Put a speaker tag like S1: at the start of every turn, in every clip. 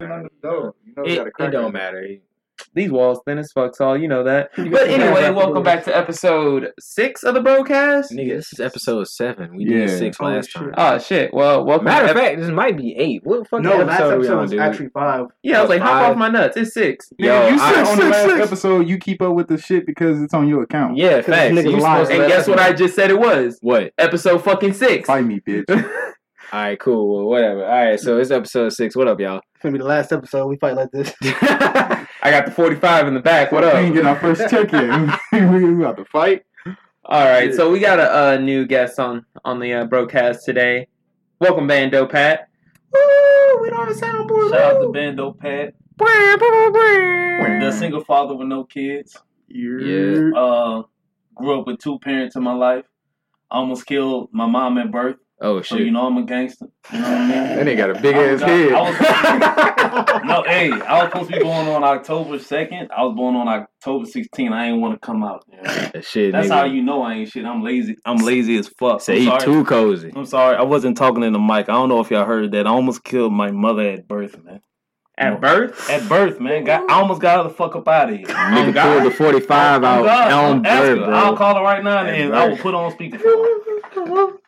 S1: under the door. You know, you
S2: It,
S1: gotta
S2: it don't matter.
S3: These walls thin as fuck, so you know that. But anyway, welcome back to episode six of the Breaux-Cast.
S2: Nigga, this is episode seven. We did six
S4: Holy
S2: last
S4: shit.
S2: time.
S3: Oh shit! Well, welcome.
S2: Matter of
S3: ep-
S2: fact, this might be eight. What fuck?
S4: No, last
S2: episode,
S4: episode was actually five.
S3: yeah, I was like, hop off my nuts. It's six.
S1: Nigga,
S2: Yo,
S1: you said on the last
S4: six.
S1: episode you keep up with the shit because it's on your account.
S2: Yeah,
S4: this
S2: facts.
S4: nigga's lying.
S3: And guess what. I just said? It was
S2: What?
S3: episode fucking six.
S1: Fight me, bitch.
S2: All right, cool. Well, whatever. All right, so it's episode six. What up, y'all?
S4: It's gonna be the last episode. We fight like this.
S3: I got the forty-five in the back. What
S1: We
S3: up?
S1: ain't getting our first check yet. we about to fight.
S3: All right, so we got a, a new guest on on the uh, Breaux-Cast today. Welcome, Bandeaux Pat. Woo! We don't have a soundboard.
S5: Shout out to Bandeaux Pat,
S3: Bwah, bwah, bwah.
S5: the single father with no kids.
S2: Yeah.
S5: Uh, grew up with two parents in my life. I almost killed my mom at birth,
S2: Oh, oh
S5: so
S2: shit.
S5: you know I'm a gangster. You know what I mean?
S1: That nigga got a big
S5: I
S1: ass
S5: was-
S1: head.
S5: I was- no, hey, I was supposed to be born on October second. I was born on October 16th. I ain't want to come out. you know?
S2: That shit.
S5: That's
S2: nigga.
S5: how you know I ain't shit. I'm lazy. I'm lazy as fuck.
S2: say
S5: I'm
S2: he too cozy.
S5: I'm sorry. I wasn't talking in the mic. I don't know if y'all heard that. I almost killed my mother at birth, man.
S3: At birth.
S5: At birth, man. Got, I almost got her the fuck up out of here.
S2: Nigga oh,
S3: God.
S2: pulled the forty five
S5: Oh,
S2: out
S5: God.
S2: on
S5: Ask
S2: bird,
S5: her.
S2: bro.
S5: I'll call her right now and,
S1: And
S5: I will put on speakerphone.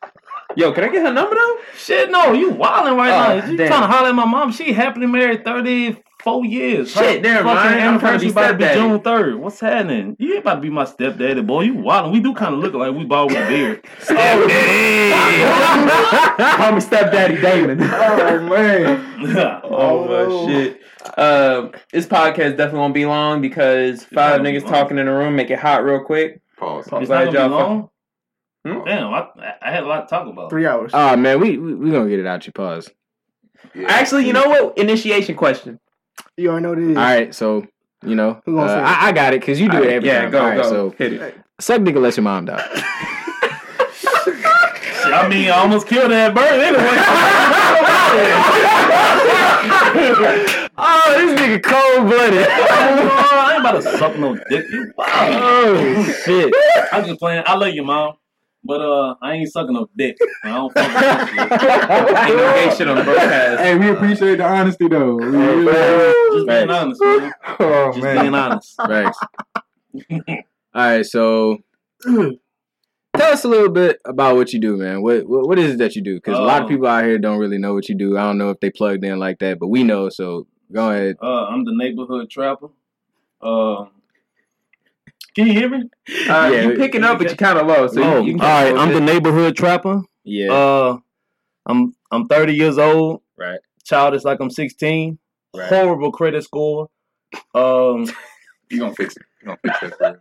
S3: Yo, can I get her number though?
S5: Shit, no, you wilding right
S3: Oh,
S5: now. You
S3: damn.
S5: trying to holler at my mom? She happily married thirty four years. Her
S3: Shit, never
S5: fucking
S3: mind. I'm
S5: anniversary about to be
S3: stepdaddy.
S5: June third. What's happening? You ain't about to be my stepdaddy, boy. You wilding. We do kind of look like we bought with a beard.
S3: Call me stepdaddy Damon.
S1: oh man.
S3: Oh my shit. Um, this podcast definitely won't be long because five
S5: gonna be
S3: niggas talking in a room make it hot real quick.
S1: Pause.
S3: I'm
S5: It's not gonna be
S3: y'all
S5: long.
S3: Hmm?
S5: Damn, I, I had a lot to talk about.
S4: Three hours.
S2: Oh man, we we, we gonna get it out your pause.
S1: Yeah.
S3: Actually, you know what? Initiation question.
S4: you already know what it is.
S2: All right, so you know,
S4: Who gonna
S2: uh. I, I got it because you do
S3: All
S2: it
S3: right,
S2: every
S3: yeah,
S2: time.
S3: go,
S2: All right,
S3: go.
S2: So
S3: Hit it.
S2: suck dick and let your mom die.
S5: Shit, I mean, I almost killed that bird anyway.
S2: oh, this nigga cold blooded.
S5: I ain't about to suck no dick. You wild.
S2: oh shit.
S5: I'm just playing. I love you, mom. But uh, I ain't sucking no dick. I don't fuck with that shit.
S3: Ain't no gay shit on the Breaux-Cast.
S1: Hey, we appreciate the honesty though. We really-
S5: Just being
S2: Facts.
S5: honest, man.
S1: oh
S5: Just
S1: man.
S5: being honest.
S2: Thanks. All right, so tell us a little bit about what you do, man. What what, what is it that you do? Because a lot of
S5: Um,
S2: people out here don't really know what you do. I don't know if they plugged in like that, but we know. So go ahead.
S5: Uh, I'm the neighborhood trapper. Uh, can you hear me?
S3: Uh,
S2: Yeah,
S3: you picking up, but you're kind of low. So
S5: oh,
S3: you, you can
S5: all right.
S3: get a
S5: I'm the neighborhood trapper.
S2: Yeah.
S5: Uh, I'm I'm 30 years old.
S2: Right.
S5: Childish like I'm 16.
S2: Right.
S5: Horrible credit score. Um,
S1: You gonna fix it. You gonna fix that for you.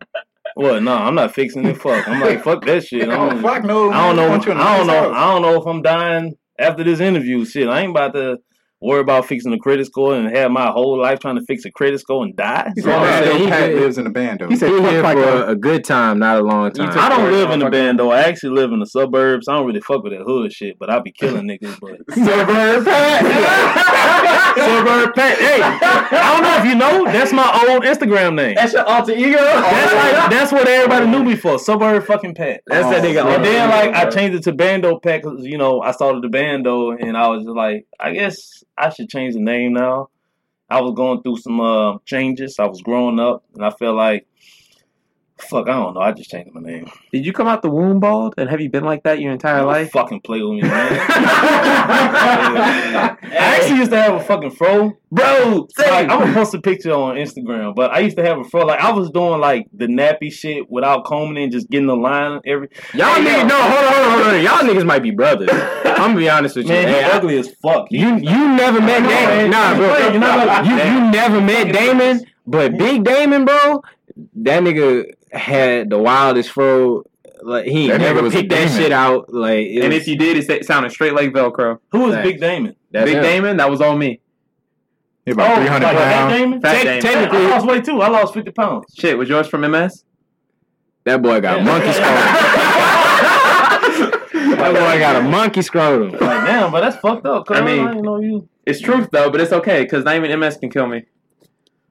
S5: what? No, I'm not fixing it. Fuck. I'm like fuck that shit.
S1: Oh
S5: I'm,
S1: fuck no.
S5: I don't know.
S1: want you in a
S5: I don't know. I don't know if I'm dying after this interview. Shit, I ain't about to worry about fixing the credit score and have my whole life trying to fix a credit score and die.
S1: He
S2: So,
S1: said
S2: man,
S1: Still
S2: he
S1: Pat
S2: said-
S1: lives in a band though.
S2: He said he
S4: fuck
S2: here
S4: like
S2: for
S4: a-
S2: a, good time, not a long time.
S5: I don't live in the
S1: motherfucker.
S5: band though. I actually live in the suburbs. I don't really fuck with that hood shit, but I be killing niggas. But
S2: Suburb
S5: suburb Pat, hey, I don't know if you know. That's my old Instagram name.
S3: That's your alter ego.
S5: That's like that's what everybody knew me for. Suburb fucking Pat.
S2: That's that nigga.
S5: And then like I changed it to Bandeaux Pat because you know I started the bando and I was just like I guess I should change the name now. I was going through some uh, changes. I was growing up and I felt like fuck I don't know. I just changed my name.
S3: Did you come out the womb bald? And have you been like that your entire life?
S5: fucking play with me, man. I actually used to have a fucking fro.
S3: Bro,
S5: Like. I'm gonna post a picture on Instagram, but I used to have a fro. Like I was doing like the nappy shit without combing and just getting the line every.
S2: Y'all
S5: Hey,
S2: niggas, no, hold on, hold on, hold on. Y'all niggas might be brothers. I'm gonna be honest with you.
S5: Man, he
S2: Hey, I-
S5: ugly as fuck.
S2: You you never met Damon. Nah, bro. You, you, never met Damon, but Big Damon, bro, that nigga had the wildest fro. Like he
S1: That
S2: never picked that shit out. Like it
S3: and
S2: was-
S3: if you did, it sounded straight like Velcro.
S5: Who is
S2: Thanks.
S5: Big Damon?
S2: that's
S3: Big
S2: him.
S3: Damon, that was all me.
S1: He about oh, three hundred
S5: like
S1: pounds.
S5: Damon?
S3: Fat
S5: Te-
S3: Damon.
S5: Technically, I lost weight too. I lost fifty pounds.
S3: Shit, was yours from MS?
S2: That boy got
S5: Yeah.
S2: monkey scrotum. that boy got a monkey scrotum.
S5: Like damn, but that's fucked up.
S3: I
S5: I
S3: mean-
S5: didn't know you.
S3: It's truth though, but it's okay because not even MS can kill me.
S5: Do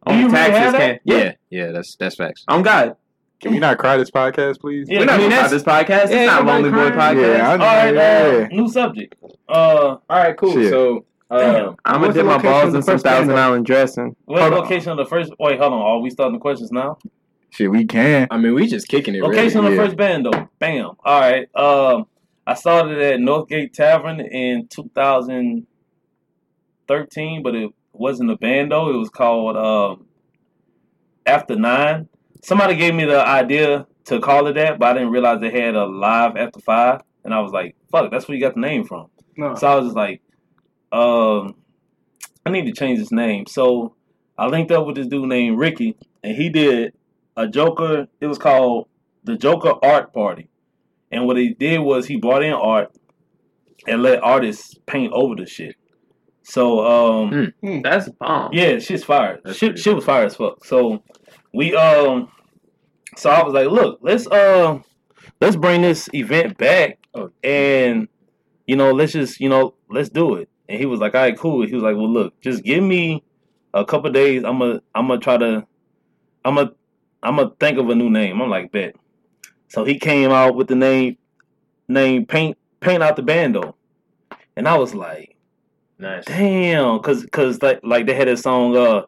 S3: Only
S5: you really
S3: taxes
S5: have that?
S3: can.
S2: Yeah, yeah, that's that's facts.
S3: I'm God.
S1: Can we not cry this podcast, please?
S5: Yeah,
S3: We're not
S5: I mean,
S3: gonna cry
S5: that's-
S3: this podcast. It's not
S2: nobody
S3: Lonely Boy
S2: crying.
S3: podcast.
S1: Yeah, I
S5: All right,
S1: yeah.
S5: uh, new subject. Uh,
S2: All right, cool.
S1: Shit.
S2: So Uh,
S3: I'm gonna dip my balls in some Thousand
S4: though?
S3: Island dressing.
S5: What
S2: Hold on.
S5: location of the first? Wait, hold on. Are we starting the questions now?
S1: Shit, we can.
S2: I mean, we just kicking it.
S5: Location
S2: really.
S5: of the
S1: yeah.
S5: first band though. Bam. All right. Um, I started at Northgate Tavern in 2013, but it wasn't a band though. It was called um, After Nine. Somebody gave me the idea to call it that, but I didn't realize they had a live after five, and I was like, "Fuck, that's where you got the name from."
S4: No.
S5: So I was just like, um, I need to change his name. So I linked up with this dude named Ricky, and he did a Joker. It was called the Joker Art Party. And what he did was he brought in art and let artists paint over the shit. So um
S2: Hmm.
S3: That's bomb.
S5: yeah, shit's fire.
S2: That's
S5: Shit, shit was fire as fuck. So we um so I was like, look, let's uh let's bring this event back and you know, let's just, you know, let's do it. And he was like, all right, cool. He was like, well, look, just give me a couple days. I'm gonna, I'm gonna try to, I'm gonna, I'm gonna think of a new name. I'm like, bet. So he came out with the name, name paint, paint out the bando, and I was like,
S2: Nice.
S5: damn, cause, cause like, like they had that song, uh,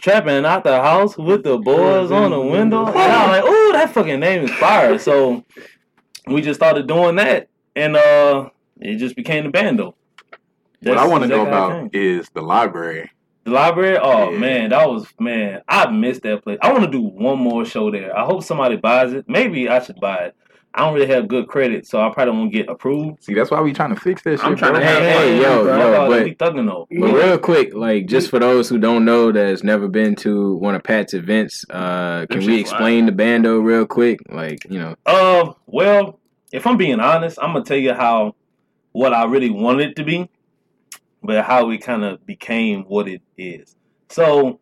S5: trapping out the house with the boys on the window. And I was like, oh, that fucking name is fire. So we just started doing that, and uh, it just became the bando.
S1: What I want to know
S5: exactly how it
S1: about is the library.
S5: The library, oh
S1: Yeah.
S5: man, that was man. I missed that place. I want to do one more show there. I hope somebody buys it. Maybe I should buy it. I don't really have good credit, so I probably won't get approved.
S1: See, that's why we trying to fix that shit.
S3: I'm trying to
S1: bro.
S3: have
S2: Hey, hey, yo,
S5: Bro,
S2: yo, but-
S5: we thugging though.
S2: But real quick, like just for those who don't know that's never been to one of Pat's events, uh, can we explain the bando real quick? Like, you know,
S5: Uh, well, if I'm being honest, I'm gonna tell you how what I really wanted it to be, but how it kind of became what it is. So,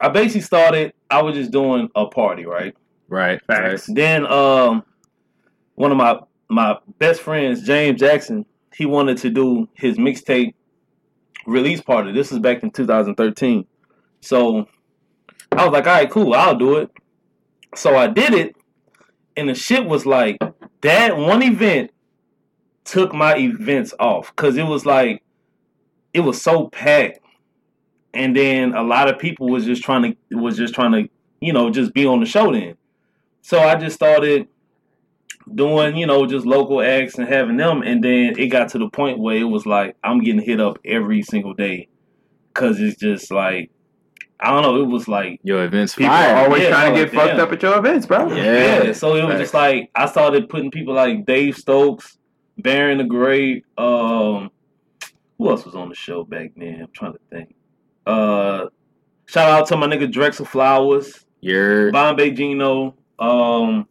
S5: I basically started. I was just doing a party, right?
S2: right?
S3: Facts.
S5: Then um one of my my best friends, James Jackson, he wanted to do his mixtape release party. This is back in 2013. So I was like, all right, cool, I'll do it. So I did it, and the shit was like that one event took my events off because it was like it was so packed, and then a lot of people was just trying to was just trying to you know just be on the show then. So I just started doing, you know, just local acts and having them, and then it got to the point where it was like I'm getting hit up every single day, cause it's just like I don't know, it was like
S2: Your events
S3: People
S2: fire.
S3: are always
S5: Yeah,
S3: trying to
S5: like,
S3: get fucked
S5: damn.
S3: up at your events, bro.
S2: Yeah.
S5: yeah. So it was just like I started putting people like Dave Stokes, Baron the Great, um, who else was on the show back then? I'm trying to think. Uh, shout out to my nigga Drexel Flowers.
S2: You're
S5: Bombay Gino. Um,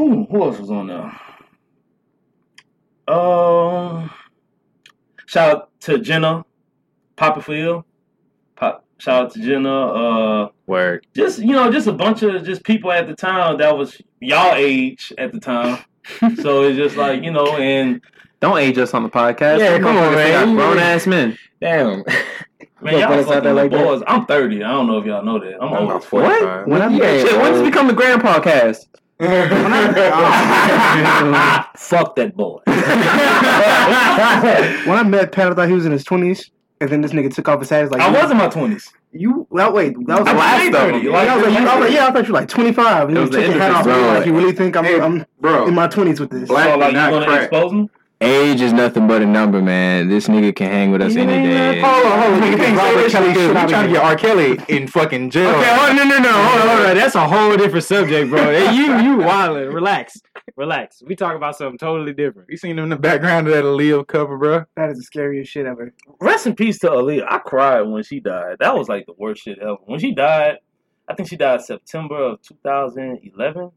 S5: who who else was on there? Um, shout out to Jenna Popperfield. Pop, shout out to Jenna. Uh,
S2: word.
S5: just you know, just a bunch of just people at the time that was y'all age at the time. so it's just like you know, and
S3: Don't age us on the podcast.
S2: Yeah,
S3: Them
S2: come on, man.
S3: got Grown ass men.
S2: Damn.
S5: man, y'all
S4: but it's not
S5: fucking
S4: that like that.
S5: boys. I'm 30. I don't know if y'all know that. I'm
S1: I'm
S5: old.
S1: about
S5: as fuck.
S1: 45.
S4: When I
S2: Yeah.
S3: Shit, when does it become the grandpa cast?
S5: Um, Fuck that boy.
S4: when I met Pat, I thought he was in his twenties, and then this nigga took off his hat. He's like,
S5: I was in my 20s.
S4: You well, wait, that was
S5: I'm
S4: last
S5: late
S4: of
S5: 30.
S4: them.
S5: Like,
S4: I was like, you- I was like, yeah, I thought you were like twenty five. You
S3: was
S4: took your hat off.
S2: bro.
S4: Like you really think I'm,
S1: Hey,
S4: I'm
S1: bro.
S4: in my twenties with this?
S1: Black
S5: so, like,
S1: do
S5: you
S1: not
S5: gonna
S1: crack.
S5: expose me?
S2: Age is nothing but a number, man. This nigga can hang with us any day.
S1: Hold on, hold on. You can't say
S4: Robert
S1: that
S4: Kelly
S1: shit.
S4: shit
S1: You trying to get R. Kelly in fucking jail.
S2: Okay, oh no no no, hold on, hold on. That's a whole different subject, bro. Hey, you you wildin'. Relax, relax. We talk about something totally different.
S1: You seen him in the background of that Aaliyah cover, bro?
S4: That is the scariest shit ever.
S5: Rest in peace to Aaliyah. I cried when she died. That was like the worst shit ever. When she died, I think she died September of 2011.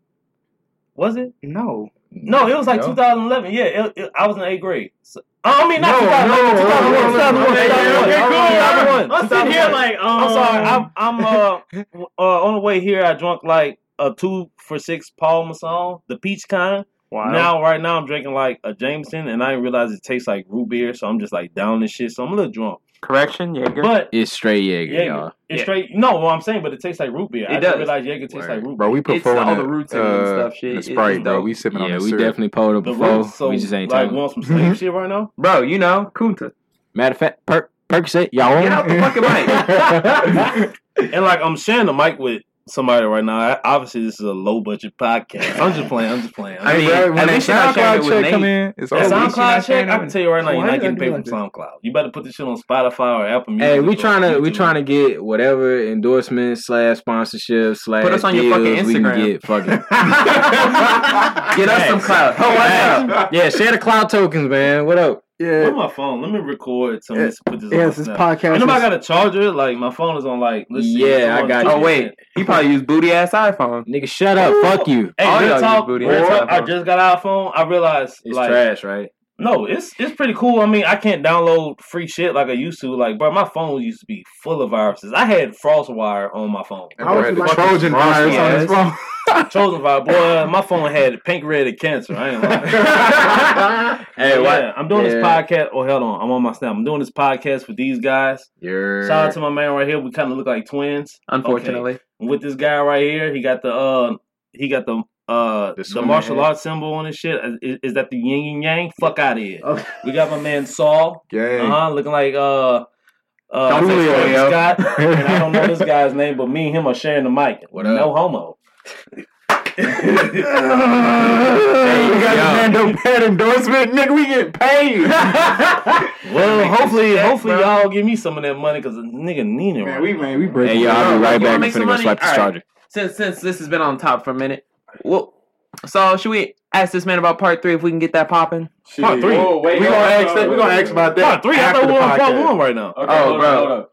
S5: Was it?
S4: No,
S5: No, it was like
S1: No.
S5: 2011. Yeah, it, it- I was in eighth grade. So, I mean, not
S1: No,
S5: 2011,
S1: no,
S5: 2001,
S1: no,
S5: 2001,
S1: okay,
S5: 2001,
S1: okay, cool.
S5: 2001,
S2: I'm sitting here
S5: 2001.
S2: like, um,
S5: I'm sorry. I'm, I'm uh, uh, on the way here. I drunk like a two for six Paul Masson, the peach kind.
S2: wow.
S5: Now, right now, I'm drinking like a Jameson, and I didn't realize it tastes like root beer, so I'm just like down this shit. So I'm a little drunk.
S3: Correction, Jaeger.
S5: But
S2: It's straight Jaeger,
S5: Jaeger,
S2: y'all.
S5: it's
S3: Yeah.
S5: straight. No, what I'm saying, but it tastes like root beer.
S3: It
S5: I
S3: does.
S5: didn't realize Jaeger tastes like
S2: Word.
S5: root
S1: Bro,
S5: beer.
S1: we
S3: It's
S1: prefer
S3: all
S1: the,
S3: the roots in and
S1: uh,
S3: stuff, shit.
S1: The
S3: It's
S1: Sprite, though.
S3: dope.
S1: We sipping on
S2: Yeah, we
S1: syrup.
S2: definitely pulled up
S5: The
S2: before.
S5: roots, so
S2: we just ain't
S5: like
S2: telling.
S5: want some slave shit right now.
S3: Bro, you know, Kunta.
S2: Matter of fact, per- Percocet, y'all
S3: Get out
S2: want?
S3: the fucking mic.
S5: And like I'm sharing the mic with somebody right now. I, obviously, this is a low budget podcast. I'm just playing. I'm just playing.
S3: I
S1: Hey,
S3: mean,
S1: bro,
S3: at
S1: when that
S3: least you're not sharing it
S1: SoundCloud
S3: with
S1: check come in, it's
S5: that
S1: over.
S3: least you're
S5: SoundCloud check, I can tell you right now,
S4: Why
S5: you're not getting paid from SoundCloud. You better put this shit on Spotify or Apple Music.
S2: Hey, we
S5: or
S2: trying to we trying to get whatever endorsement slash sponsorship slash
S3: Put us on your fucking
S2: deals we can
S3: Instagram.
S2: get fucking.
S3: Get us some cloud. Oh, what's up?
S2: yeah, share the cloud tokens, man. What up?
S4: Yeah.
S5: Where's my phone? Let me record some.
S4: Yeah.
S5: Let's put this
S4: Yeah,
S5: on
S4: this
S5: Snap.
S4: podcast.
S5: I know I got a charger. Like my phone is on like. Let's see,
S2: Yeah, I got
S5: 2%.
S3: Oh, wait. He probably used booty ass iPhone.
S2: Nigga, shut up. Fuck you.
S5: Hey,
S3: All
S5: real talk,
S3: booty
S5: real
S3: ass
S5: talk, I just got an iPhone. I realized
S2: It's
S5: like
S2: trash, right?
S5: no, it's it's pretty cool. I mean, I can't download free shit like I used to. Like, bro, my phone used to be full of viruses. I had FrostWire on my phone.
S4: How would
S1: Bro, the
S4: like
S1: Trojan virus on his phone.
S5: Chosen virus, boy. My phone had pancreatic cancer. I ain't lying.
S2: Hey,
S5: yeah,
S2: what?
S5: I'm doing this podcast. Oh, hold on. I'm on my snap. I'm doing this podcast with these guys.
S2: You're
S5: Shout out to my man right here. We kind of look like twins.
S3: Unfortunately.
S5: With this guy right here, he got the uh, he got the uh,
S2: The
S5: the, martial arts symbol on his shit. Is, is that the yin and yang? Fuck out of here.
S4: Okay.
S5: We got my man Saul.
S1: Yeah.
S5: Uh huh. Looking like uh. Uh,
S1: Julio,
S5: Travis. Scott, and I don't know this guy's name, but me and him are sharing the mic.
S2: What up?
S5: no homo.
S1: Hey, we got a Bandeaux Pat endorsement, nigga. We get paid.
S5: Well, hopefully,
S3: check,
S5: hopefully
S3: bro.
S5: y'all give me some of that money because nigga need it.
S1: man,
S5: right
S1: we man, we break.
S2: Hey, yo, I'll be right back.
S3: wanna
S2: I'm
S3: make some
S2: finna go swipe this
S3: All right.
S2: charger.
S3: Since since this has been on top for a minute, well, so should we ask this man about part three if we can get that popping?
S5: Part three.
S1: Whoa, wait, we gonna ask that. We gonna ask about that.
S5: Part three. I thought we were on part one right now.
S6: Okay,
S3: Oh,
S6: hold
S3: bro.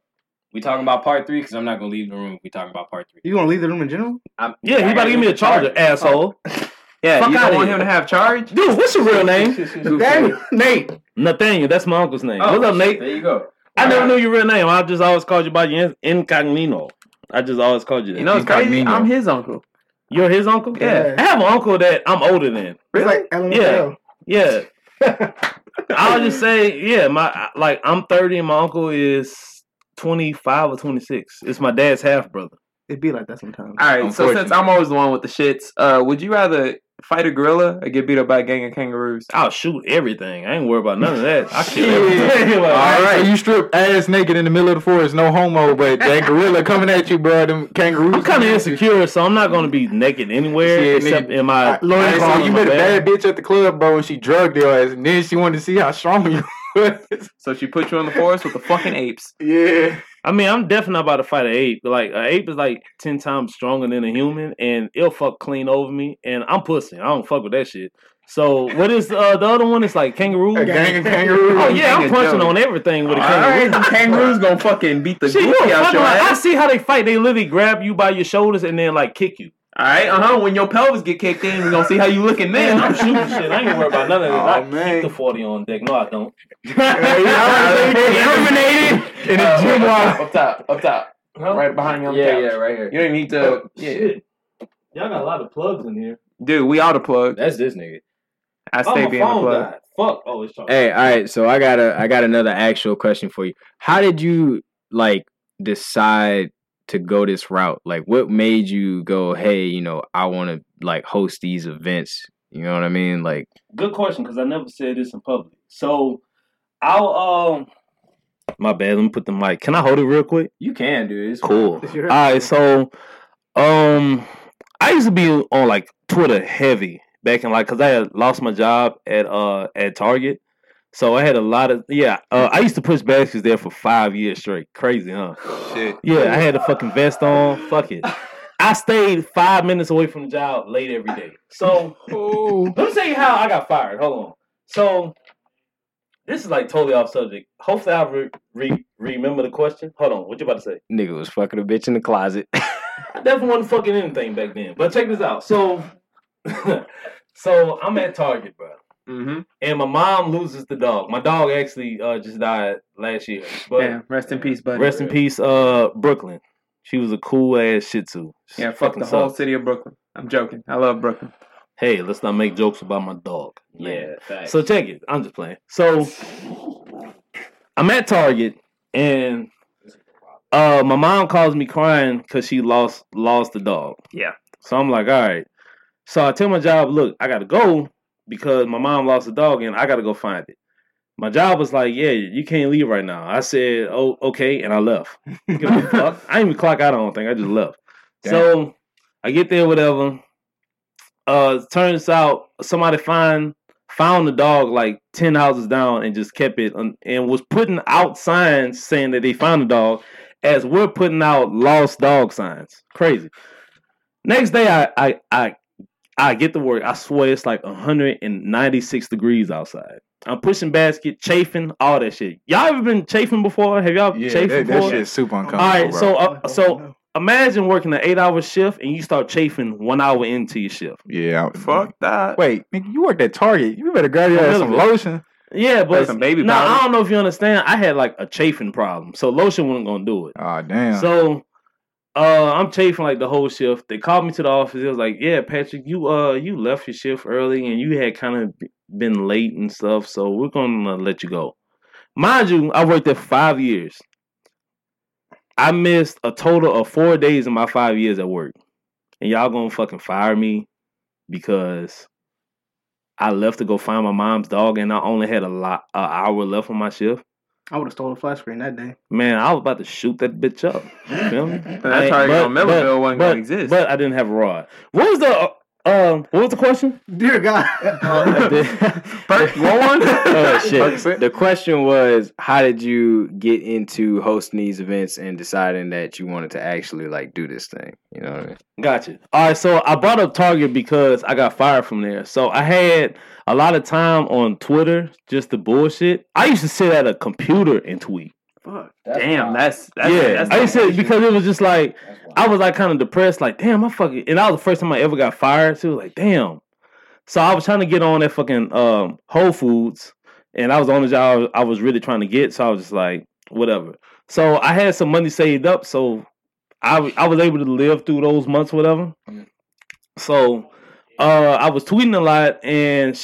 S6: Up, hold up. We talking about part three because I'm not gonna leave the room. if We talking about part three.
S4: You gonna leave the room in general?
S6: I'm,
S5: Yeah, he about to
S6: gotta
S5: give me a charger, asshole.
S3: Yeah,
S5: Fuck
S3: you
S5: outta
S3: don't want
S5: here.
S3: him to have charge?
S5: Dude, what's your real name?
S4: Damn, Nate.
S5: Nathaniel. That's my uncle's name.
S6: Oh,
S5: What's up, Nate?
S6: There you go.
S5: I never knew your real name. I just always called you by your incognito. I just always called you that.
S3: You know, it's crazy.
S1: Incognito.
S3: I'm his uncle.
S5: You're his uncle?
S3: Yeah.
S5: I have an uncle that I'm older than.
S4: It's like LMFAO.
S5: Yeah. I'll just say, yeah, my like I'm 30 and my uncle is 25 or 26. It's my dad's half brother.
S4: It'd be like that sometimes.
S3: All right, so since I'm always the one with the shits, uh, would you rather fight a gorilla or get beat up by a gang of kangaroos?
S5: I'll shoot everything. I ain't worried about none of that. I kill
S1: Shit.
S5: everything.
S1: All right, so you strip ass naked in the middle of the forest, no homo, but that gorilla coming at you, bro. Them kangaroos.
S5: I'm kind of insecure, so I'm not gonna be naked anywhere
S1: Shit,
S5: except
S1: nigga.
S5: in my.
S1: All right, so you
S5: in
S1: met a bad bitch at the club, bro, and she drugged your ass, and then she wanted to see how strong you was.
S3: So she put you in the forest with the fucking apes.
S1: yeah.
S5: I mean, I'm definitely not about to fight an ape. Like an ape is like ten times stronger than a human, and it'll fuck clean over me. And I'm pussy. I don't fuck with that shit. So what is uh, the other one? It's like kangaroo.
S1: A gang of kangaroos.
S5: Oh yeah, I'm punching on everything with a kangaroo.
S3: right, the kangaroos gonna fucking beat the
S5: Shit, you
S3: goofy
S5: a
S3: out your
S5: like- I see how they fight. They literally grab you by your shoulders and then like kick you.
S3: All right, uh huh. When your pelvis get kicked in, we gonna see how you looking
S5: Man,
S3: then.
S5: I'm shooting shit. I ain't worried about none of this.
S1: Oh,
S5: I
S1: man.
S5: keep the forty on deck. No, I don't.
S1: Incriminated in a
S3: Uh,
S1: gym
S3: up,
S1: while.
S3: up top, up top, right behind you on the
S6: Yeah,
S3: couch.
S6: yeah, right here.
S3: You don't even need to.
S5: Oh,
S3: yeah,
S5: shit. Y'all got a lot of plugs in here.
S3: dude, we all the plug.
S6: That's this nigga.
S3: I
S5: Oh,
S3: stay
S5: my
S3: being the plug.
S5: died. Fuck. Oh, it's charged.
S2: Hey, all right. So I got a I got another actual question for you. How did you like decide to go this route? Like, what made you go, hey, you know, I want to like host these events? You know what I mean? Like,
S5: Good question, because I never said this in public. So, I'll um. My bad. Let me put the mic. Can I hold it real quick?
S6: You can, dude. It's
S5: Cool.
S4: It's
S5: All
S4: your-
S5: right. So, um, I used to be on like Twitter heavy back in like because I had lost my job at uh at Target. So I had a lot of yeah. Uh, I used to push baskets there for five years straight. Crazy, huh?
S1: Shit.
S5: Yeah, I had a fucking vest on. Fuck it. I stayed five minutes away from the job late every day. So let me tell you how I got fired. Hold on. So this is like totally off subject. Hopefully I re- re- remember the question. Hold on. What you about to say?
S2: nigga was fucking a bitch in the closet.
S5: I definitely wasn't fucking anything back then. But check this out. So so I'm at Target, bro.
S3: Mm-hmm.
S5: And my mom loses the dog. My dog actually uh, just died last year. But
S3: Damn, rest in peace, buddy.
S5: rest in peace, uh, Brooklyn. She was a cool ass Shih Tzu. She
S3: Yeah, fuck
S5: fucking
S3: the whole city of Brooklyn. I'm joking. I love Brooklyn.
S5: Hey, let's not make jokes about my dog.
S6: yeah. Facts.
S5: So check it. I'm just playing. So I'm at Target and uh, my mom calls me crying because she lost lost the dog.
S3: Yeah.
S5: So I'm like, all right. So I tell my job, look, I gotta go because my mom lost a dog and I gotta go find it. My job was like, yeah, you can't leave right now. I said, oh, okay, and I left. Give a fuck. I didn't even clock out. I don't think I just left. So I get there, whatever. Uh, turns out somebody find found the dog like ten houses down and just kept it and was putting out signs saying that they found the dog, as we're putting out lost dog signs. Crazy. Next day, I I I I get to work. I swear it's like 196 degrees outside. I'm pushing basket, chafing, all that shit. Y'all ever been chafing before? Have y'all
S1: Yeah,
S5: chafed
S1: that, that
S5: before?
S1: shit's super uncomfortable.
S5: All right,
S1: bro.
S5: so uh, so imagine working an eight hour shift and you start chafing one hour into your shift.
S1: yeah, I-
S3: Fuck that.
S1: Wait, nigga, you worked at Target. You better grab your ass some lotion.
S5: Yeah, but
S3: some baby
S5: no,
S3: powder?
S5: I don't know if you understand. I had like a chafing problem, so lotion wasn't gonna do it.
S1: Oh damn.
S5: So uh I'm chafing like the whole shift. They called me to the office. It was like, "Yeah, Patrick, you uh you left your shift early and you had kind of been late and stuff, so we're gonna let you go." Mind you, I worked there five years. I missed a total of four days in my five years at work, and y'all gonna fucking fire me because I left to go find my mom's dog, and I only had a lot an hour left on my shift.
S4: I would have stolen a flat screen that day.
S5: Man, I was about to shoot that bitch up. You feel me?
S3: That
S5: I ain't-
S3: Target on Millerville wasn't
S5: but,
S3: gonna exist.
S5: But I didn't have a rod. What was the uh, um? What was the question?
S4: Dear God.
S3: Perk, you want one?
S2: oh shit.
S1: Percocet?
S2: The question was, how did you get into hosting these events and deciding that you wanted to actually like do this thing? You know what I mean?
S5: Gotcha. All right, so I brought up Target because I got fired from there. So I had a lot of time on Twitter just to bullshit. I used to sit at a computer and tweet.
S4: Fuck.
S3: Damn, that's, that's
S5: yeah,
S3: That's
S5: I used to because it was just like I was like kind of depressed, like damn, I fucking, and that was the first time I ever got fired. So it was like damn. So I was trying to get on that fucking um, Whole Foods, and I was on the job I was really trying to get. So I was just like, whatever. So I had some money saved up, so I I was able to live through those months, whatever. So uh, I was tweeting a lot, and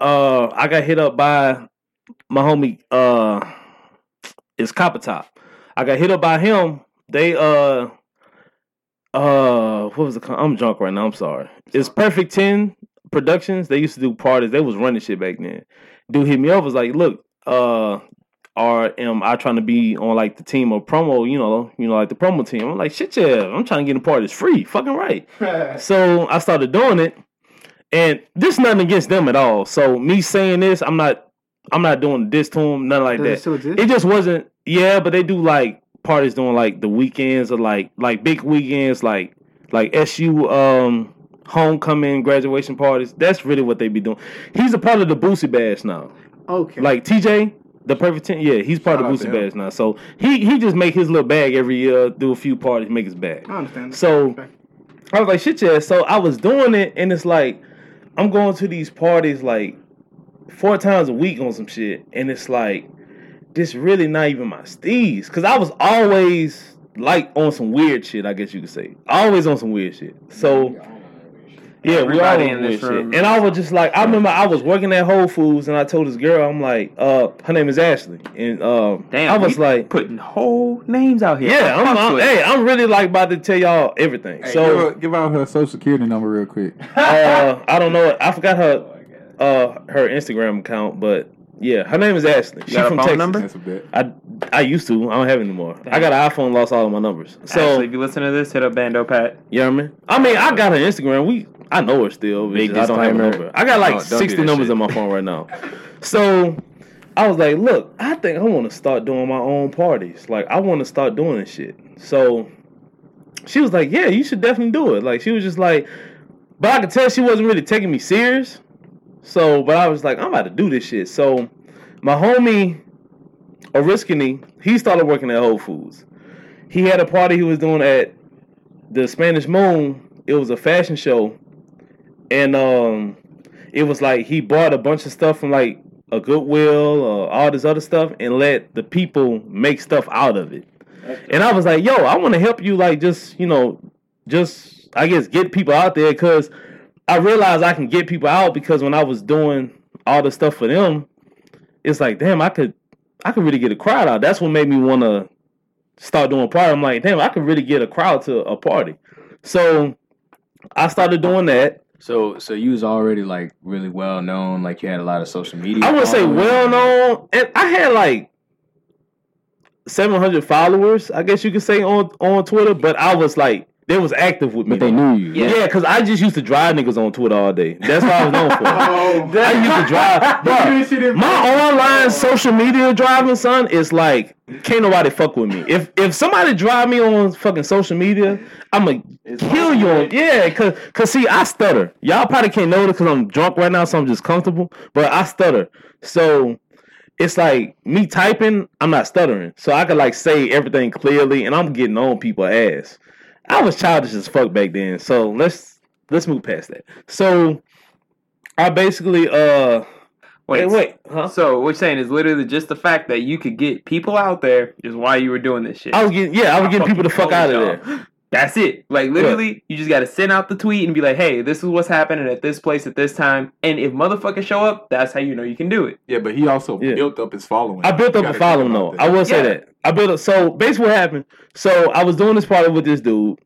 S5: uh, I got hit up by my homie. Uh, it's Copper Top. I got hit up by him. They uh uh what was the con- I'm drunk right now, I'm sorry. It's Perfect 10 Productions. They used to do parties. They was running shit back then. Dude hit me up was like, "Look, uh or am I trying to be on like the team of promo, you know, you know, like the promo team? I'm like, shit, yeah, I'm trying to get a part that's free. Fucking right. So I started doing it, and this nothing against them at all. So me saying this, I'm not, I'm not doing this to them, nothing like
S4: Does it
S5: that.
S4: exist?
S5: It just wasn't. Yeah, but they do like parties doing like the weekends or like like big weekends, like like SU um homecoming graduation parties. That's really what they be doing. He's a part of the Boosie Bash now.
S4: okay.
S5: Like TJ, the perfect ten. Yeah, he's part
S1: Shout
S5: of
S1: to
S5: Boosie
S1: him.
S5: Bash now. So he he just make his little bag every year, do a few parties, make his bag.
S4: I understand.
S5: So. I was like, shit, yeah. So I was doing it, and it's like I'm going to these parties like four times a week on some shit, and it's like this really not even my steez, because I was always like on some weird shit. I guess you could say always on some weird shit. So. Yeah, we all
S3: in
S5: weird
S3: this
S5: shit.
S3: room.
S5: And I was just like, I remember I was working at Whole Foods, and I told this girl, I'm like, uh, her name is Ashley, and um,
S3: Damn,
S5: I was like,
S3: putting whole names out here.
S5: yeah, I'm, I'm hey, I'm really like about to tell y'all everything.
S1: Hey,
S5: so
S1: give, her- give out her social security number real quick.
S5: uh, I don't know. I forgot her uh her Instagram account, but yeah, her name is Ashley. She's
S3: got a
S5: from
S3: phone
S5: Texas.
S3: number?
S1: That's a bit.
S5: I I used to. I don't have it anymore. I got an iPhone, lost all of my numbers. So
S3: Actually, if you listen to this, hit up Bandeaux Pat.
S5: you know what I mean? I mean, I got her Instagram. We I know her still.
S2: Big
S5: Big I don't have a
S2: disclaimer.
S5: number. I got like
S1: Don't- don't
S5: sixty numbers
S1: shit.
S5: on my phone right now. So I was like, look, I think I want to start doing my own parties. Like I want to start doing this shit. So she was like, yeah, you should definitely do it. Like she was just like, but I could tell she wasn't really taking me serious. So, but I was like, I'm about to do this shit. So my homie Oriskany, he started working at Whole Foods. He had a party he was doing at the Spanish Moon. It was a fashion show, and um, it was like he bought a bunch of stuff from like a Goodwill or all this other stuff, and let the people make stuff out of it. And I was like, yo, I want to help you, like just you know, just I guess get people out there because I realized I can get people out because when I was doing all the stuff for them, it's like, damn, I could I could really get a crowd out. That's what made me want to start doing party. I'm like, damn, I could really get a crowd to a party. So I started doing that.
S2: So so you was already like really well known, like you had a lot of social media.
S5: I wouldn't say well known, and I had like 700 followers, I guess you could say on on Twitter. But I was like, they was active with me.
S2: but they knew you.
S3: Yeah.
S5: Yeah, because I just used to drive niggas on Twitter all day. That's what I was known for.
S1: Oh,
S5: I used to drive. Bro, my online social media driving, son, is like can't nobody fuck with me. If if somebody drive me on fucking social media, I'ma kill you. On, yeah, cause cause see, I stutter. Y'all probably can't know this because I'm drunk right now, so I'm just comfortable. But I stutter, so it's like me typing. I'm not stuttering, so I could like say everything clearly, and I'm getting on people ass. I was childish as fuck back then, so let's let's move past that. So I basically uh
S3: Wait,
S5: wait wait huh.
S3: So what you're saying is literally just the fact that you could get people out there is why you were doing this shit.
S5: I was getting yeah, I was getting people the fuck out of there.
S3: That's it. Like literally, you just got to send out the tweet and be like, "Hey, this is what's happening at this place at this time." And if motherfuckers show up, that's how you know you can do it.
S1: Yeah, but he also
S5: Yeah.
S1: built up his following.
S5: I built up a following though. I
S1: that.
S5: will say that. I built up so basically what happened. So I was doing this party with this dude.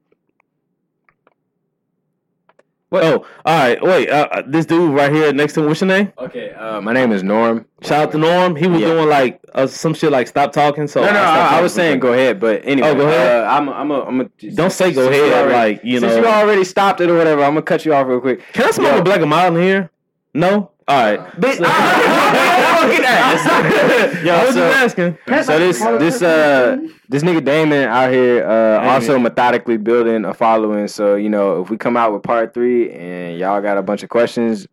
S3: What?
S5: Oh, all right. Wait, uh, uh, this dude right here next to him. What's your name?
S2: Okay, uh, my name is Norm.
S5: Shout out to Norm. He was
S2: Yeah.
S5: doing like uh, some shit like stop talking. So
S2: no, no, I, I was saying go ahead, but anyway,
S5: Oh, go ahead.
S2: Uh, I'm, I'm, a, I'm a,
S5: Don't say go ahead,
S2: already-
S5: like you know, since
S2: you already stopped it or whatever, I'm gonna cut you off real quick.
S5: Can I smoke
S2: Yo.
S5: a black and mild in here? No. All right.
S3: Bitch,
S5: So-
S3: look at
S2: Yo,
S5: I was
S2: so-
S5: just asking.
S2: So this this uh this nigga Damon out here uh
S5: Damon.
S2: also methodically building a following. So you know if we come out with part three and y'all got a bunch of questions,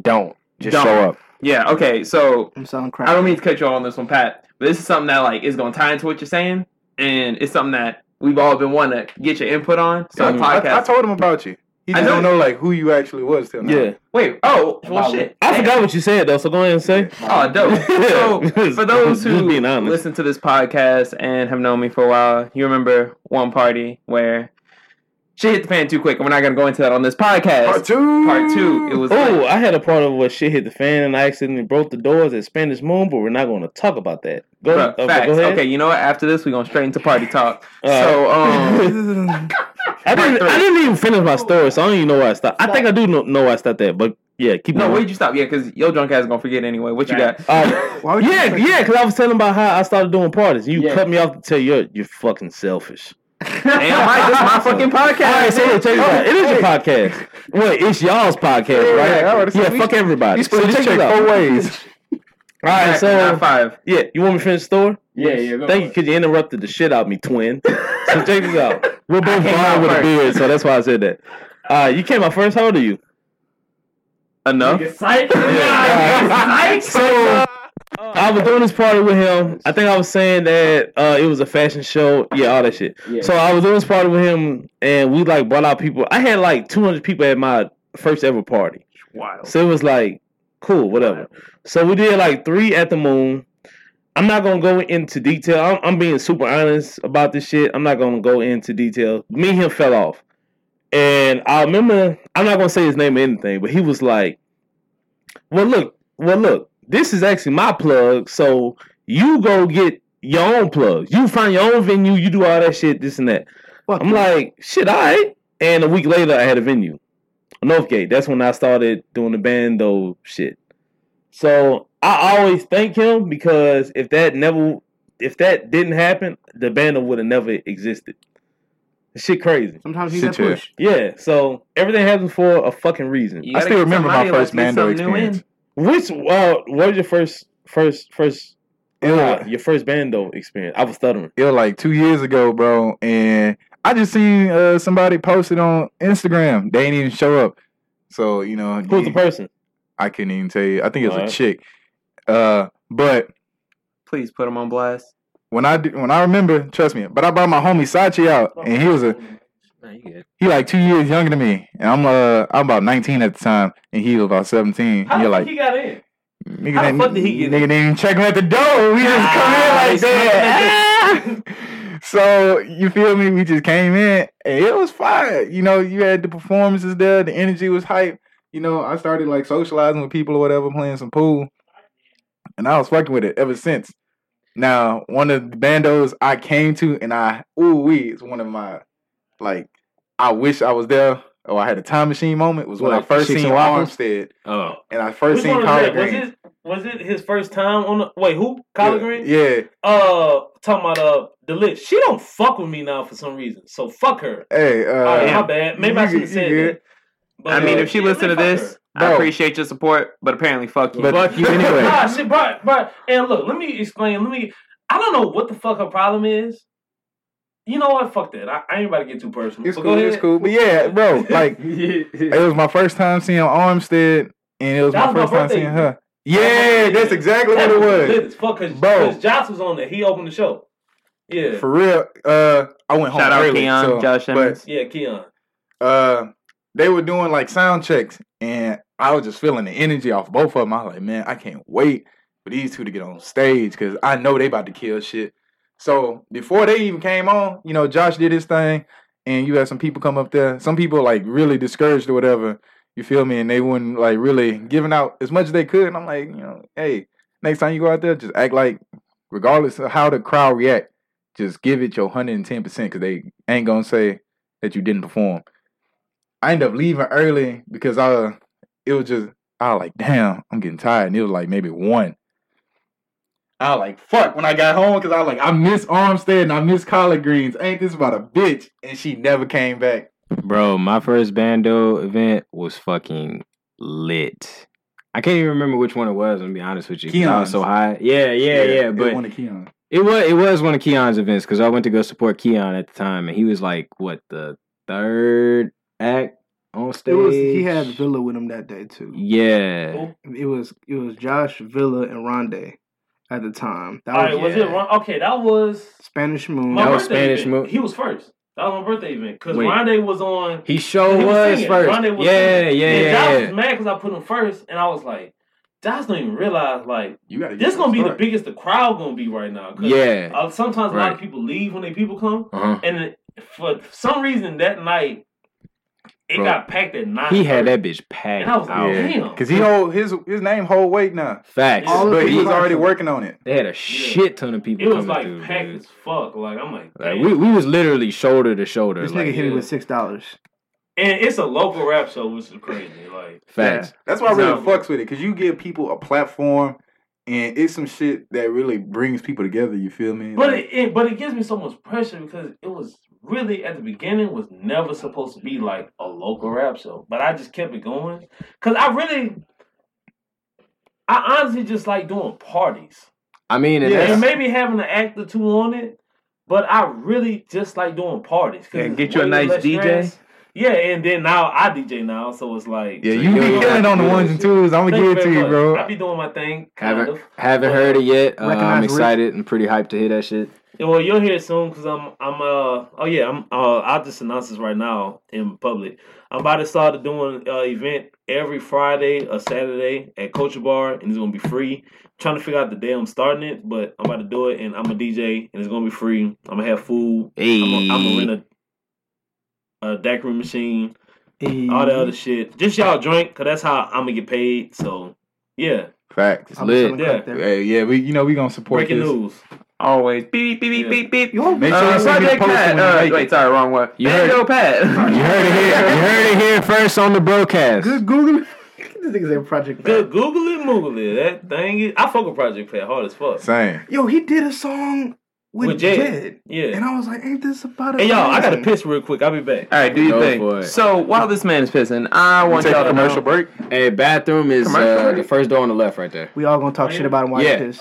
S2: don't just
S3: Don't.
S2: show up.
S3: Yeah. Okay. So
S4: I'm selling crap.
S3: I don't mean to cut you all on this one, Pat, but this is something that like is going to tie into what you're saying, and it's something that we've all been wanting to get your input on. So
S1: I,
S3: podcast.
S1: I, I told him about you. He
S3: I
S1: just
S3: know
S1: don't know like who you actually was till now.
S5: Yeah.
S3: Wait. Oh, well, shit.
S5: I forgot what you said though, so go ahead and say.
S3: Oh, dope. So, for those
S5: Just
S3: who
S5: being honest.
S3: listen to this podcast and have known me for a while, you remember one party where shit hit the fan too quick, and we're not going to go into that on this podcast.
S1: Part two.
S3: Part two. It was
S5: Oh,
S3: like,
S5: I had a part of where shit hit the fan and I accidentally broke the doors at Spanish Moon, but we're not going to talk about that. Go,
S3: Bruh,
S5: okay,
S3: facts.
S5: go ahead.
S3: Okay, you know what? After this, we're going straight into party talk.
S5: All
S3: so, um,
S5: I didn't. I didn't even finish my story, so I don't even know where I stopped. I think I do know, know where I stopped at, but yeah, keep
S3: no, where'd you stop? Yeah, because your drunk ass is going to forget anyway. What you got?
S5: Uh,
S4: Why would you
S5: yeah, yeah, because I was telling about how I started doing parties. You
S2: Yeah.
S5: cut me off to tell you you're fucking selfish.
S3: Damn right, this is my fucking podcast.
S5: All right, so check this out. It is your podcast. Wait, it's y'all's podcast, right? Yeah, fuck everybody.
S1: You
S5: So check out.
S1: four ways.
S5: All right, so
S3: five.
S5: yeah, you want me to finish the story?
S2: Yeah, yeah. Go
S5: Thank you, because you interrupted the shit out of me, twin. So check this out. We're both
S3: came
S5: blind with a beard, so that's why I said that. Uh, you came out first. How old are you?
S3: Enough.
S5: Yeah. So I was doing this party with him. I think I was saying that uh, it was a fashion show. Yeah, all that shit.
S2: Yeah.
S5: So I was doing this party with him, and we like brought out people. I had like 200 people at my first ever party.
S3: Wild.
S5: So it was like, cool, whatever. So we did like three at the moon. I'm not gonna go into detail. I'm, I'm being super honest about this shit. I'm not gonna go into detail. Me and him fell off, and I remember. I'm not gonna say his name or anything, but he was like, "Well, look, well, look. This is actually my plug. So you go get your own plug. You find your own venue. You do all that shit. This and that."
S4: Fuck
S5: I'm like, shit, all right. And a week later, I had a venue. Northgate. That's when I started doing the bando shit. So I always thank him because if that never, if that didn't happen, the bando would have never existed. Shit crazy.
S4: Sometimes you
S1: Shit,
S4: get push.
S5: Yeah. So everything happens for a fucking reason.
S3: You
S1: I still remember my first
S3: let's
S1: bando
S3: something new in.
S1: experience.
S5: Which uh, what was your first, first, first,
S1: It was,
S5: uh, your first bando experience? I was stuttering.
S1: it was like two years ago, bro, and I just seen uh, somebody posted on Instagram. They didn't even show up. So you know,
S5: Who's the person?
S1: I couldn't even tell you. I think it was
S5: Alright.
S1: a chick. Uh, but
S3: Please put them on blast.
S1: when I did, when I remember, trust me. But I brought my homie Sachi out, and he was a he like two years younger than me, and I'm uh I'm about 19 at the time, and he was about 17. And you're like,
S5: got in?
S1: nigga,
S5: how the
S1: didn't-
S5: fuck did he get
S1: nigga didn't even check him at the door. We just come in
S5: Ah,
S1: like
S5: he
S1: that. so you feel me? We just came in, and it was fire. You know, you had the performances there, the energy was hype. You know, I started like socializing with people or whatever, playing some pool, and I was fucking with it ever since. Now, one of the bandos I came to, and I ooh wee, it's one of my like. I wish I was there, Oh, I had a time machine moment. Was when I first seen? Armstead,
S2: Oh,
S1: and I first
S5: Which
S1: seen Collard
S5: that? Was it was it his first time on the wait who Collard
S1: yeah,
S5: Green?
S1: Yeah.
S5: Uh, talking about uh the list. She don't fuck with me now for some reason. So fuck her.
S1: Hey, uh,
S5: right, my bad. Maybe I should have said that. But,
S3: I mean, if she
S5: yeah,
S3: listened to this,
S5: her.
S3: I
S1: Bro.
S3: appreciate your support, but apparently, fuck you.
S1: But-
S2: fuck you anyway.
S5: Nah, shit, bro, bro. And look, let me explain. Let me. I don't know what the fuck her problem is. You know what? Fuck that. I, I ain't about to get too personal.
S1: It's
S5: But
S1: cool. It's cool. But yeah, bro, like it was my first time seeing Armstead, and it was
S5: That
S1: my
S5: was my
S1: first time seeing her. Yeah, that's exactly what it was.
S5: Fuck, cause,
S1: Bro.
S5: cause Josh was on there. He opened the show. Yeah,
S1: For real. Uh, I went home
S3: Shout out
S1: early,
S3: Keon,
S1: so-
S3: Josh
S1: but
S5: yeah, Keon.
S1: uh, they were doing like sound checks, and I was just feeling the energy off both of them. I was like, man, I can't wait for these two to get on stage because I know they about to kill shit. So before they even came on, you know, Josh did his thing, and you had some people come up there. Some people like really discouraged or whatever. You feel me? And they wouldn't like really giving out as much as they could. And I'm like, you know, hey, next time you go out there, just act like, regardless of how the crowd react, just give it your hundred and ten percent because they ain't gonna say that you didn't perform. I ended up leaving early because I it was just I was like, damn, I'm getting tired. And it was like maybe one. I was like, fuck when I got home because I was like, I miss Armstead and I miss collard greens. Ain't this about a bitch? And she never came back.
S2: bro, my first bando event was fucking lit. I can't even remember which one it was. I'm gonna be honest with you. 'cause I was so high. Yeah, yeah, yeah.
S1: it
S2: but
S1: one of Keon.
S2: It was it was one of Keon's events because I went to go support Keon at the time, and he was like what the third act on stage.
S4: Was he had Villa with him that day too.
S2: yeah.
S4: It was it was Josh Villa and Rondé at the time. That
S5: All
S4: was
S5: right, was
S2: yeah.
S5: it wrong? Okay, that was
S4: Spanish Moon.
S5: my
S2: That was Spanish
S5: event.
S2: Mo-
S5: He was first. That was my birthday event because
S2: Wait.
S5: Rondé was on.
S2: He sure
S5: he
S2: was,
S5: singing.
S2: first.
S5: Rondé was
S2: yeah,
S5: singing.
S2: yeah,
S5: and
S2: yeah,
S5: Josh
S2: yeah.
S5: was mad because I put him first, and I was like, Josh don't even realize like
S1: You gotta
S5: this gonna be the biggest the crowd gonna be right now. 'Cause,
S2: Yeah.
S5: Uh, sometimes a lot of people leave when they people come,
S2: Uh-huh.
S5: and for some reason that night it
S1: Bro.
S5: got packed at nine.
S2: He had that bitch packed
S5: And I was like, yeah.
S1: Yeah,
S5: Damn.
S1: because he hold his his name whole weight now,
S2: Facts.
S5: All
S1: but he
S4: was
S1: already working on it.
S2: They had a shit ton of people
S5: It was
S2: coming
S5: like
S2: through.
S5: packed
S2: dude.
S5: as fuck. Like I'm like,
S2: Like, we we was literally shoulder to shoulder.
S4: This
S2: like,
S4: nigga hit me with six dollars.
S5: and it's a local rap show, which is crazy. Like
S2: Facts.
S1: That's why I really
S5: So-
S1: fucks with it because you give people a platform, and it's some shit that really brings people together. You feel me?
S5: But
S1: Like,
S5: it, it but it gives me so much pressure because it was really at the beginning was never supposed to be like a local rap show. But I just kept it going because I really, I honestly just like doing parties
S2: I mean, and
S1: Yeah.
S5: and maybe having an act or two on it. But I really just like doing parties. 'cause
S3: Yeah, get you a nice DJ.
S5: stress. Yeah, and then now I DJ now, so it's like
S1: yeah,
S2: So
S1: you
S2: you
S1: be
S2: don't
S1: killing on the ones and twos. I'm gonna give it to you,
S5: much.
S1: bro.
S5: I be doing my thing, kind
S2: haven't
S5: of.
S2: haven't
S5: But-
S2: heard it yet. Uh, I'm
S4: Rich.
S2: excited and pretty hyped to hear that shit.
S5: Yeah, well, you'll hear it soon because I'm, I'm, uh, oh yeah, I'm, uh, I'll just announce this right now in public. I'm about to start doing uh event every Friday or Saturday at Culture Bar, and it's gonna be free. trying to figure out the day I'm starting it, but I'm about to do it, and I'm a DJ, and it's gonna be free. I'm gonna have food.
S2: Hey,
S5: I'm gonna rent a, a daiquiri machine,
S4: Hey.
S5: all the other shit. Just y'all drink, cause that's how I'm gonna get paid. So, yeah,
S1: Facts.
S2: It's
S4: I'm
S2: lit.
S5: Yeah.
S1: Hey, yeah, we you know we gonna support
S5: breaking
S1: this.
S5: news.
S3: Always beep beep beep
S5: Yeah.
S3: beep beep.
S4: Yo,
S1: Make sure
S3: Uh,
S1: you send me the
S3: Project
S1: post
S3: Pat.
S1: when you
S3: Uh,
S1: make
S3: wait,
S1: it.
S3: sorry, wrong one.
S2: You
S3: Bando
S2: heard-
S3: Pat.
S2: You heard it here. You heard it here first on the Breaux-Cast.
S4: Good Google. this nigga said Project
S5: Good,
S4: Pat.
S5: Google it, Moogle it. That thing is, I fuck with Project Pat hard as fuck.
S1: Same.
S4: Yo, he did a song with,
S5: With Jed.
S4: Jed.
S5: Yeah.
S4: And I was like, ain't this about a
S5: Hey y'all, I gotta piss real quick. I'll be back.
S3: All right, do your
S2: Go
S3: thing. So while this man is pissing, I
S1: We
S3: want
S1: take
S3: y'all
S1: a
S3: to
S1: commercial
S3: know.
S1: break.
S2: Hey, bathroom is uh, the first door on the left right there.
S4: We all gonna talk shit about him while
S2: Yeah.
S4: he piss.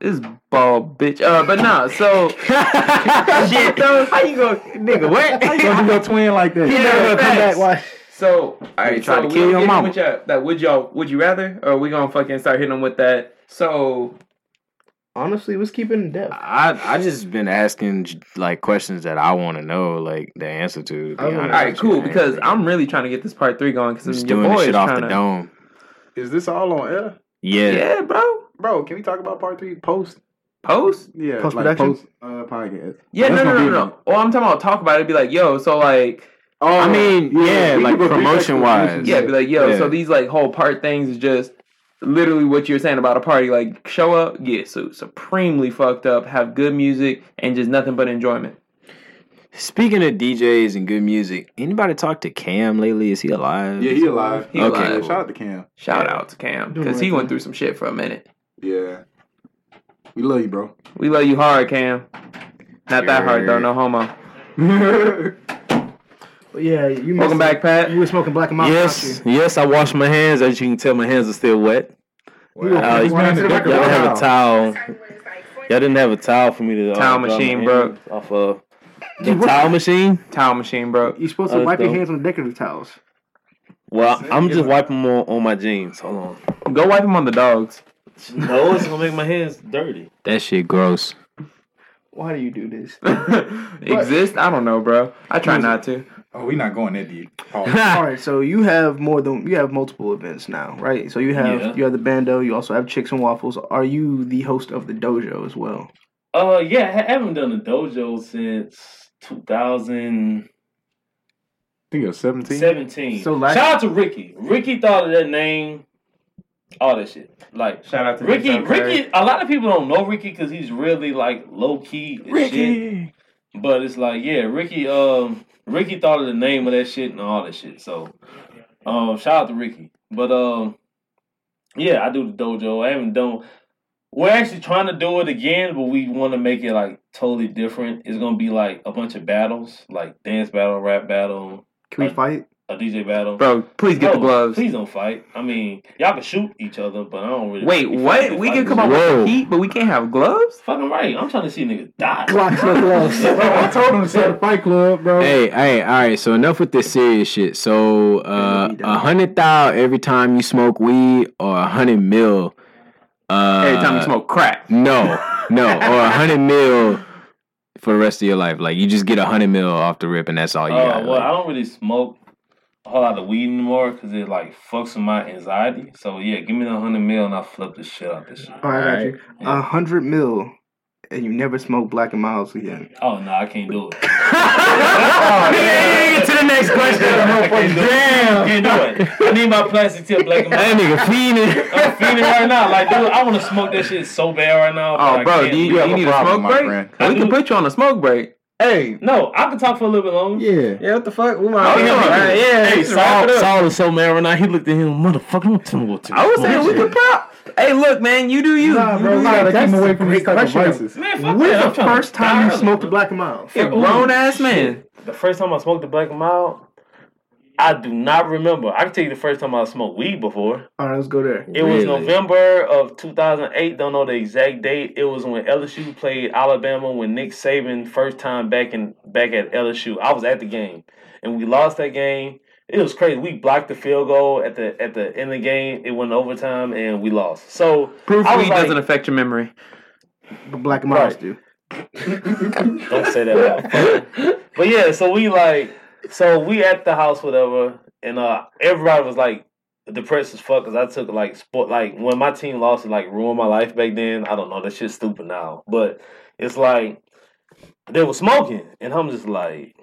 S3: This bald bitch. Uh, but nah. So
S2: Shit, though. How you go, nigga? What?
S1: How you gonna do your twin like that?
S3: Yeah,
S4: Never gonna come back. Why?
S3: So, all right,
S2: You tried
S3: so
S2: to kill
S3: gonna
S2: your
S3: get in
S2: mama.
S3: With y'all, that would y'all would you rather, or we gonna fucking start hitting them with that? So,
S4: Honestly, was keeping keep it in depth.
S2: I I just been asking like questions that I want to know like the answer to. to be
S4: I wanna-
S3: all right, cool. Because
S2: really-
S3: I'm really trying to get this part three going.
S2: I'm
S3: Because
S2: just
S3: your
S2: doing
S3: boy
S2: shit
S3: is
S2: off
S3: trying
S2: the
S3: to.
S2: dome.
S1: Is this all on air,
S2: Yeah.
S3: Yeah, bro.
S1: bro? Can we talk about part three post?
S3: Post.
S1: Yeah,
S4: Post-production?
S1: like post uh, podcast.
S3: Yeah,
S1: That's
S3: no, no, no,
S1: be
S3: no.
S1: one.
S3: Well, I'm talking about talk about it. Be like, yo, so like,
S1: Oh,
S2: I mean, yeah,
S1: we
S2: like
S1: can go brief
S2: promotion-wise.
S3: yeah, be like, yo,
S2: Yeah.
S3: so these like whole part things is just literally what you're saying about a party. Like show up, get so supremely fucked up, have good music, and just nothing but enjoyment.
S2: Speaking of DJs and good music, anybody talk to Cam lately? Is he alive?
S1: Yeah, he alive.
S3: He
S2: Okay.
S3: alive.
S1: Yeah, shout out to Cam.
S3: Shout
S1: Yeah.
S3: out to Cam because he went through some shit for a minute.
S1: Yeah. We love you, bro.
S3: We love you hard, Cam. Not that hard though,
S2: Sure.
S3: no homo.
S4: But yeah, you missed
S3: Welcome
S4: it.
S3: back, Pat.
S4: You were smoking black and mild.
S5: Yes, yes, I washed my hands. As you can tell, my hands are still wet.
S4: You were-
S5: Uh,
S4: you
S1: Why
S4: were-
S1: is it
S5: Y'all
S1: like a
S5: didn't have a towel. Y'all didn't have a towel for me to uh,
S3: Towel
S5: dry
S3: machine,
S5: hands
S3: bro.
S5: Off of the
S4: What?
S5: towel machine.
S3: Towel machine, bro.
S4: You're supposed to wipe your hands on decorative towels.
S5: Well, I'm just wiping them on, on my jeans. Hold on.
S3: Go wipe them on the dogs.
S5: on. No, it's gonna make my hands dirty.
S2: That shit gross.
S4: Why do you do this?
S3: Exist? I don't know, bro. I try not to.
S1: Oh, we're not going that deep. Oh,
S4: All right, so you have more than you have multiple events now, right? So you have
S5: Yeah.
S4: you have the bando, you also have Chicks and Waffles. Are you the host of the dojo as well?
S5: Uh, yeah, I haven't done a dojo since 2000.
S1: I think it was 17.
S4: So
S5: So
S4: last-
S5: shout out to Ricky. Ricky thought of that name, all that shit. Like
S3: Shout out to
S5: Ricky. Ricky. A lot of people don't know Ricky because he's really like low key. as Shit. But it's like, yeah, Ricky. Um, Ricky thought of the name of that shit and all that shit. So, um, shout out to Ricky. But um, yeah, I do the dojo. I haven't done. We're actually trying to do it again, but we want to make it like totally different. It's gonna be like a bunch of battles, like dance battle, rap battle,
S4: Can we
S5: Uh,
S4: fight?
S5: A DJ battle.
S3: Bro, please get the gloves.
S5: Please don't fight. I mean, y'all can shoot each other, but I don't really.
S3: Wait,
S5: be
S3: what?
S5: fighting-
S3: We can come up with
S2: Whoa.
S3: heat, but we can't have gloves?
S5: Fucking right. I'm trying to see niggas die.
S4: Glocks, no gloves.
S1: Bro, I told him to start a fight club, bro.
S2: Hey, hey, all right. So enough with this serious shit. So uh, a hundred thou every time you smoke weed, or a hundred mil. Uh,
S3: Every time you smoke crack.
S2: No, no, or a hundred mil for the rest of your life. Like you just get a hundred mil off the rip, and that's all you
S5: Oh
S2: got.
S5: well,
S2: like-
S5: I don't really smoke a whole lot of weed anymore because it like fucks with my anxiety. So yeah, give me the hundred mil and I'll flip the shit out this shit.
S4: All right, I got
S2: Alright.
S4: you. A hundred mil, and you never smoke black and miles again.
S5: Oh no, I can't do it.
S2: Oh, get to the next question.
S5: I can't do it. Can't do it. I need my plastic tip black and
S2: That nigga fiending.
S5: I'm feeling right now. Like, dude, I want to smoke that shit so bad right now.
S3: Oh, bro, do you,
S1: You
S3: do
S1: have
S3: you
S1: a
S3: need a smoke break?
S1: friend.
S3: We
S5: I
S3: can put you on a smoke break.
S1: Hey.
S5: No, I can talk for a little bit longer.
S1: Yeah.
S3: Yeah, what the fuck? We
S5: Oh,
S3: might
S5: yeah,
S3: all right, yeah,
S5: Hey,
S3: just
S5: Saul. Saul is so mad right now. He looked at him, motherfucker. What you want to?
S3: I was saying we could pop. Hey, look, man, you do you.
S1: Nah, bro,
S3: do
S1: we
S3: you.
S1: gotta keep away from
S4: great
S1: these type of
S4: question.
S1: vices.
S5: Man, fuck
S4: When's the
S5: I'm trying to
S4: first time you smoked a black and mild?
S3: A grown ass man.
S5: The first time I smoked the black and mild, I do not remember. I can tell you the first time I smoked weed before.
S4: All right, let's go there.
S5: It was November of 2008. Don't know the exact date. It was when LSU played Alabama when Nick Saban first time back in back at LSU. I was at the game and we lost that game. It was crazy. We blocked the field goal at the at the end of the game. It went overtime and we lost. So
S3: Proof weed
S5: like-
S3: doesn't affect your memory.
S4: But black and
S5: Right.
S4: do.
S5: Don't say that out. But yeah, so we like, so we at the house, whatever, and uh, everybody was like depressed as fuck because I took like sport, like when my team lost, it like ruined my life back then. I don't know, that shit's stupid now, but it's like they were smoking, and I'm just like,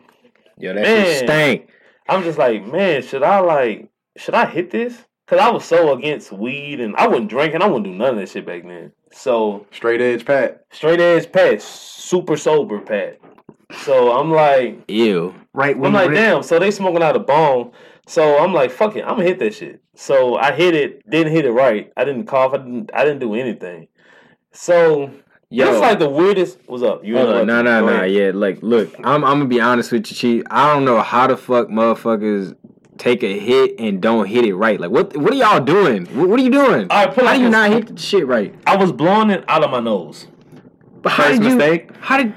S2: Yo, that
S5: Man.
S2: shit stank.
S5: I'm just like, man, should I like, should I hit this? Cause I was so against weed, and I wasn't drinking. I wouldn't do none of that shit back then. So
S1: Straight edge Pat.
S5: straight edge Pat, super sober Pat. So I'm like,
S2: Ew.
S4: Right when
S5: I'm like,
S4: rip-
S5: damn. So they smoking out a bone. So I'm like, fuck it, I'm gonna hit that shit. So I hit it, didn't hit it right. I didn't cough. I didn't. I didn't do anything. So
S2: Yo.
S5: it's like the weirdest. What's up? You
S2: Hold on, no, no, no. Yeah, like, look, I'm, I'm gonna be honest with you, Chief. I don't know how the fuck motherfuckers take a hit and don't hit it right. Like, what, what are y'all doing? What, what are you doing?
S5: All right, pull
S2: how
S5: out
S2: do you
S5: this-
S2: not hit the shit right?
S5: I was blowing it out of my nose.
S2: But how
S3: First
S2: did you?
S3: mistake?
S2: How did?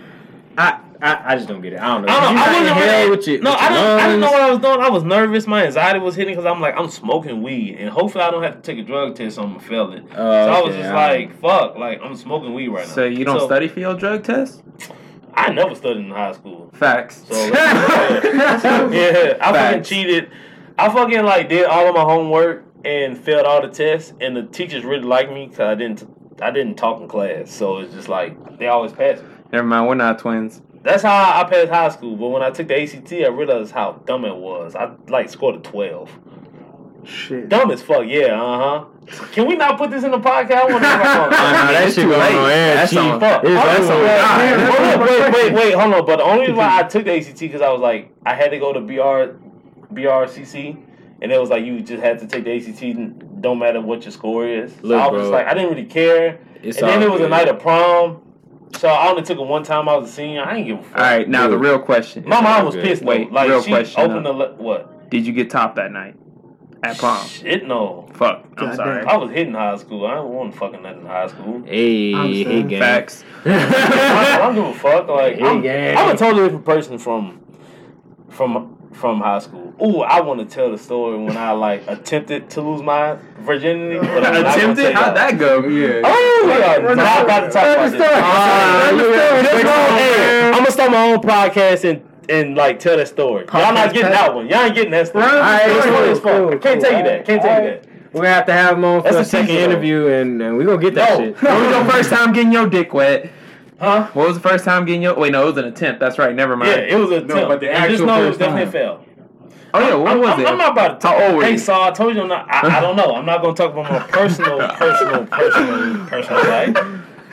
S2: I, I, I just don't get it. I don't know.
S5: I, don't,
S2: you
S5: I wasn't really,
S2: with your,
S5: no,
S2: with
S5: I don't. I didn't know what I was doing. I was nervous. My anxiety was hitting because I'm like, I'm smoking weed, and hopefully I don't have to take a drug test, so I'm gonna fail it.
S2: Oh,
S5: so I was just like, fuck, like I'm smoking weed right now.
S3: So you don't
S5: So,
S3: study for your drug test?
S5: I never studied in high school.
S3: Facts.
S5: So yeah, yeah, I fucking cheated. I fucking like did all of my homework and failed all the tests, and the teachers really liked me because I didn't I didn't talk in class. So it's just like they always passed me.
S3: Never mind, we're not twins.
S5: That's how I passed high school. But when I took the ACT, I realized how dumb it was. I like scored a twelve.
S4: Shit.
S5: Dumb as fuck. Yeah. Uh huh. Can we not put this in the podcast? I want to
S2: Oh, no, that
S5: It's
S2: shit
S5: too
S2: going
S5: late.
S2: on air.
S5: That's
S2: Chief.
S5: on fuck.
S2: It's- that's on God.
S5: Hold wait, wait, wait, hold on. But the only reason why I took the ACT because I was like, I had to go to BR, BRCC, and it was like you just had to take the ACT. and Don't matter what your score is. So
S2: Look,
S5: I was just
S2: bro.
S5: like, I didn't really care.
S2: It's
S5: and then it was a night of prom, so I only took it one time. I was a senior. I ain't give a fuck.
S3: All right, now the real question:
S5: My mom was
S2: Good.
S5: pissed. though.
S3: Wait,
S5: like
S3: real
S5: she
S3: question,
S5: opened
S3: though.
S5: the le- what?
S3: Did you get top that night at prom?
S5: Shit, no.
S3: Fuck, I'm
S4: God
S3: sorry.
S4: damn.
S5: I was hitting high school. I don't want fucking nothing in high school.
S2: Hey, hey, gang.
S3: Facts.
S5: I don't give a fuck. Like
S2: Hey,
S5: I'm,
S2: gang.
S5: I'm a totally different person from from from high school. Ooh, I want to tell the story when I like attempted to lose my virginity. But I'm gonna
S3: Attempted? How'd that go?
S1: Yeah.
S5: Oh, we are not about to talk about this.
S2: Look at
S5: that's
S2: this
S5: wrong.
S2: man.
S5: Hey, I'm gonna start my own podcast and and like tell that story. Y'all not
S4: Podcast
S5: getting that one. Y'all ain't getting that story.
S2: Alright,
S5: It's
S2: cool,
S5: funny as fuck.
S2: cool,
S5: Can't
S2: cool.
S5: tell you that. Can't tell you that.
S2: We're gonna have to have him on for
S5: That's
S2: a
S5: a
S2: second interview, and, and we're gonna get that
S5: No.
S2: shit.
S3: What was your first time getting your dick wet?
S5: Huh?
S3: What was the first time getting your? Wait, no, it was an attempt. That's right. Never mind.
S5: Yeah, it was a
S1: No,
S5: attempt.
S1: but the
S5: and just
S1: actual
S5: know it
S1: first
S5: definitely
S1: time.
S5: failed.
S3: oh yeah, what
S5: I'm,
S3: was
S5: I'm,
S3: it?
S5: I'm not about to talk.
S3: How old
S5: hey,
S3: you?
S5: Saul, I told you I'm not. I, I don't know. I'm not going to talk about my personal, personal, personal, personal life.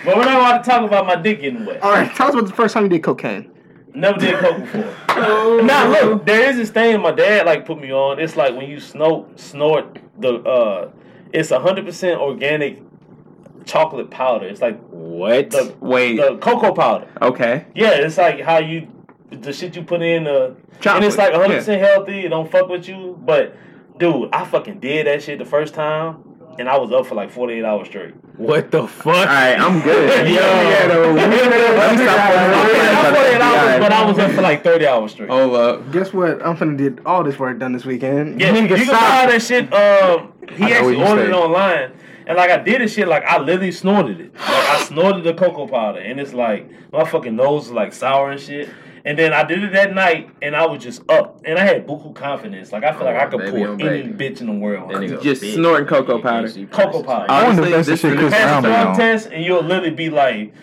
S5: But we're not about to talk about my dick getting wet.
S4: All right, tell us about the first time you did cocaine.
S5: Never did coke before. now look, there is this thing my dad like put me on. It's like when you snort, snort the. uh It's hundred percent organic chocolate powder. It's like
S2: What?
S5: the
S3: Wait.
S5: the cocoa powder.
S3: okay.
S5: Yeah, it's like how you the shit you put in uh
S3: Chocolate.
S5: and it's like 100 percent healthy. It don't fuck with you. But dude, I fucking did that shit the first time, and I was up for like 48 hours straight.
S2: What the fuck?
S3: All right, I'm good.
S2: Yo,
S3: yeah,
S2: no, we-
S3: Let me stop
S5: 48 hours, but I was up for like 30 hours straight.
S3: Oh, up.
S4: Guess what? I'm finna did all this work done this weekend.
S5: Yeah, you can buy that shit. Um, he actually ordered it online, and like I did this shit, like I literally snorted it. Like I snorted the cocoa powder, and it's like my fucking nose is like sour and shit. And then I did it that night, and I was just up, and I had buku confidence. Like I feel like I could
S2: baby,
S5: pull
S2: oh,
S5: any
S2: baby.
S5: bitch in the world.
S2: That nigga
S3: Just
S2: big.
S3: snorting cocoa powder.
S5: Cocoa powder.
S1: I wonder if
S3: Honestly,
S1: that's the
S3: this
S1: shit
S3: is-
S1: Chris
S5: Pass
S1: Brown
S5: the drug test, and you'll literally be like,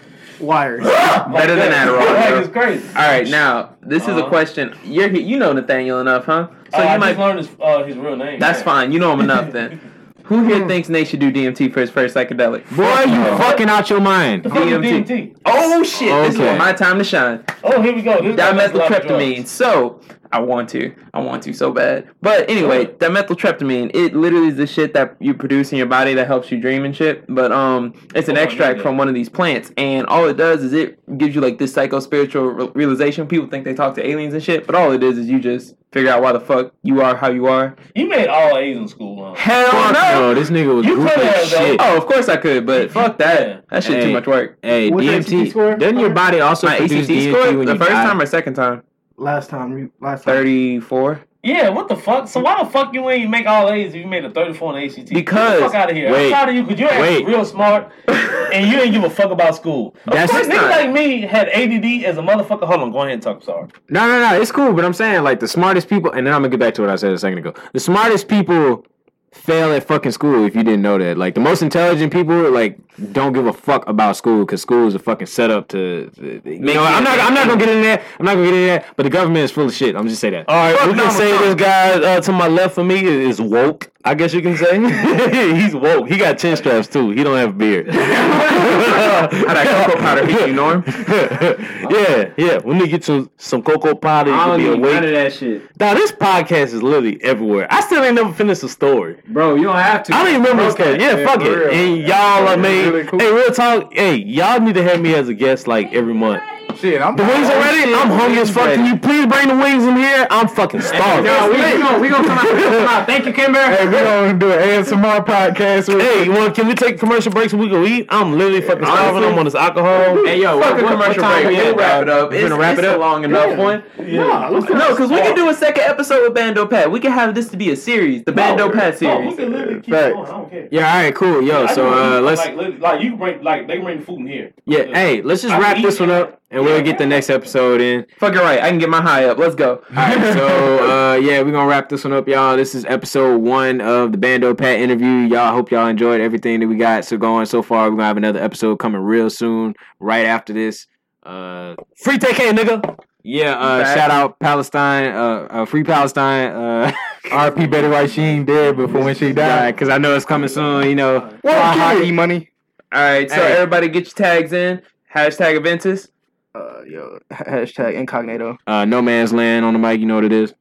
S4: Wires.
S5: like
S3: Better than
S5: that.
S3: Adderall,
S5: Like it's crazy.
S3: All right, now this is a
S5: Uh-huh.
S3: question. You're you know Nathaniel enough, huh? So
S5: oh, I
S3: you might.
S5: just learned his, uh, his real name.
S3: That's
S5: Yeah.
S3: fine. You know him enough then. Who here mm-hmm. thinks Nate should do DMT for his first psychedelic?
S2: Boy, you uh, fucking out your mind.
S5: The fuck
S3: DMT.
S5: DMT?
S3: Oh shit! This is my time to shine.
S5: Oh, here we go. This is like a lot of
S3: Dimethyltryptamine. So I want to. I want to so bad. But anyway, dimethyltryptamine. It literally is the shit that you produce in your body that helps you dream and shit. But um, it's an
S5: Oh,
S3: extract
S5: knew
S3: from one of these plants, and all it does is it gives you like this psycho spiritual re- realization. People think they talk to aliens and shit, but all it is is you just figure out why the fuck you are how you are.
S5: You made all A's in school, huh?
S3: Hell
S2: Fuck
S3: no.
S2: no, this nigga was
S5: You
S2: goofy
S5: have,
S2: shit.
S3: Oh, of course I could, but fuck
S5: Yeah.
S3: that. That shit
S2: Hey.
S3: too much work.
S2: Hey,
S4: What's
S2: DMT.
S4: score?
S2: Doesn't your body also
S3: My
S2: produce
S3: ACT
S2: DMT
S3: score
S2: when
S3: the
S2: you
S3: first
S2: die?
S3: time or second time?
S4: Last time, you- last time.
S3: Thirty four.
S5: Yeah, what the fuck? So why the fuck you ain't make all A's if you made a 34 in ACT?
S3: Because-
S5: Get the fuck out of here.
S2: wait,
S5: I'm proud of you because you're actually real smart and you didn't give a fuck about school.
S2: That's-
S5: Of course,
S3: Of
S5: niggas like me had ADD as a motherfucker. Hold on, go ahead and talk. Sorry.
S2: No, no, no. It's cool, but I'm saying like the smartest people, and then I'm gonna get back to what I said a second ago. The smartest people fail at fucking school. If you didn't know that, like the most intelligent people, like don't give a fuck about school because school is a fucking setup to. You know, I'm not. I'm not gonna get in there. I'm not gonna get in there. But the government is full of shit. I'm just say that.
S7: All right, we
S3: no,
S7: can say this guy uh, to my left of me is woke. I guess you can say he's woke. He got chin straps too. He don't have a beard.
S3: How that cocoa powder hit you, Norm?
S7: yeah, yeah. We need to get some some cocoa powder.
S2: I don't need none of that shit,
S7: Now this podcast is literally everywhere. I still ain't never finished a story.
S2: bro. You don't have to.
S7: I don't even remember this
S2: Okay.
S7: Yeah, fuck it.
S1: real.
S7: And y'all are mean,
S1: Really cool.
S7: Hey, real talk. Hey, y'all need to have me as a guest like every month.
S1: Shit, I'm
S7: The wings are ready. I'm hungry as fuck. Can you please bring the wings in here? I'm fucking starving.
S2: No, we, we gonna we gonna come out. We gonna come out. Thank you, Kimber.
S1: Hey, we gonna do an ASMR podcast. With
S7: Hey, you want? Can we take commercial breaks so we can eat? I'm literally fucking starving. I'm on this alcohol.
S2: Hey, yo,
S3: Fuck
S2: what,
S3: a
S2: what, what
S3: commercial
S2: time
S3: break.
S2: we
S3: We'll wrap it up.
S2: We
S3: It's,
S2: gonna wrap it up?
S3: long enough one.
S4: Yeah, let's
S3: No, because we can do a second episode with Bandeaux Pat. We can have this to be a series, the Bandeaux Pat
S5: No, we
S3: series.
S5: can literally keep
S1: Facts.
S5: going. I don't care.
S2: Yeah, all right, cool. Yo, so
S5: can bring-
S2: uh, let's
S5: like, you bring like they bring food in here.
S2: yeah, hey, let's just wrap this one up, and we'll get the next episode in.
S3: Fuck it right. I can get my high up. Let's go.
S2: All right, so uh, yeah, we're gonna wrap this one up, y'all. This is episode one of the Bandeaux Pat interview. Y'all I hope y'all enjoyed everything that we got so going so far. We're gonna have another episode coming real soon, right after this. Uh,
S7: Free TK, nigga.
S2: yeah, uh,
S3: Back.
S2: shout out Palestine, uh, uh, free Palestine. Uh,
S1: R.P. Betty White, she ain't dead before when she died.
S2: because I know it's coming soon. You know,
S1: Well, kid.
S4: hockey money.
S3: All right, so
S2: Hey.
S3: everybody get your tags in. Hashtag Aventis.
S4: Uh, yo, hashtag incognito.
S2: uh, no man's land on the mic. You know what it is.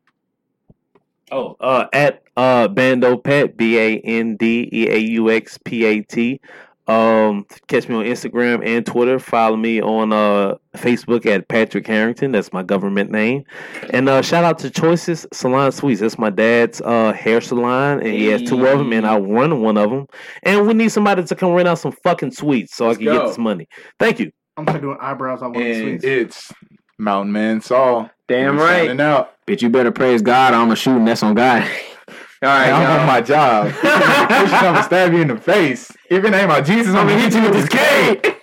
S5: Oh, uh, at uh Bandeaux Pat B A N D E A U X P A T. Um, catch me on Instagram and Twitter. Follow me on uh Facebook at Patrick Harrington. That's my government name. And uh, shout out to Choices Salon Suites. That's my dad's uh hair salon, and he has two of them, and I run one of them. And we need somebody to come rent out some fucking suites so
S3: Let's
S5: I can get
S3: go.
S5: this money. Thank you.
S4: I'm gonna doing eyebrows. I want the
S1: And it's Mountain Man Saul.
S3: Damn
S1: We
S3: right.
S1: signing out.
S2: Bitch, you better praise God. I'm going to shoot a shooting. That's on God.
S3: All right,
S1: I'm on
S3: y'all.
S1: my job. Push come and stab you in the face. If it ain't my Jesus, I'm gonna hit you with this cane.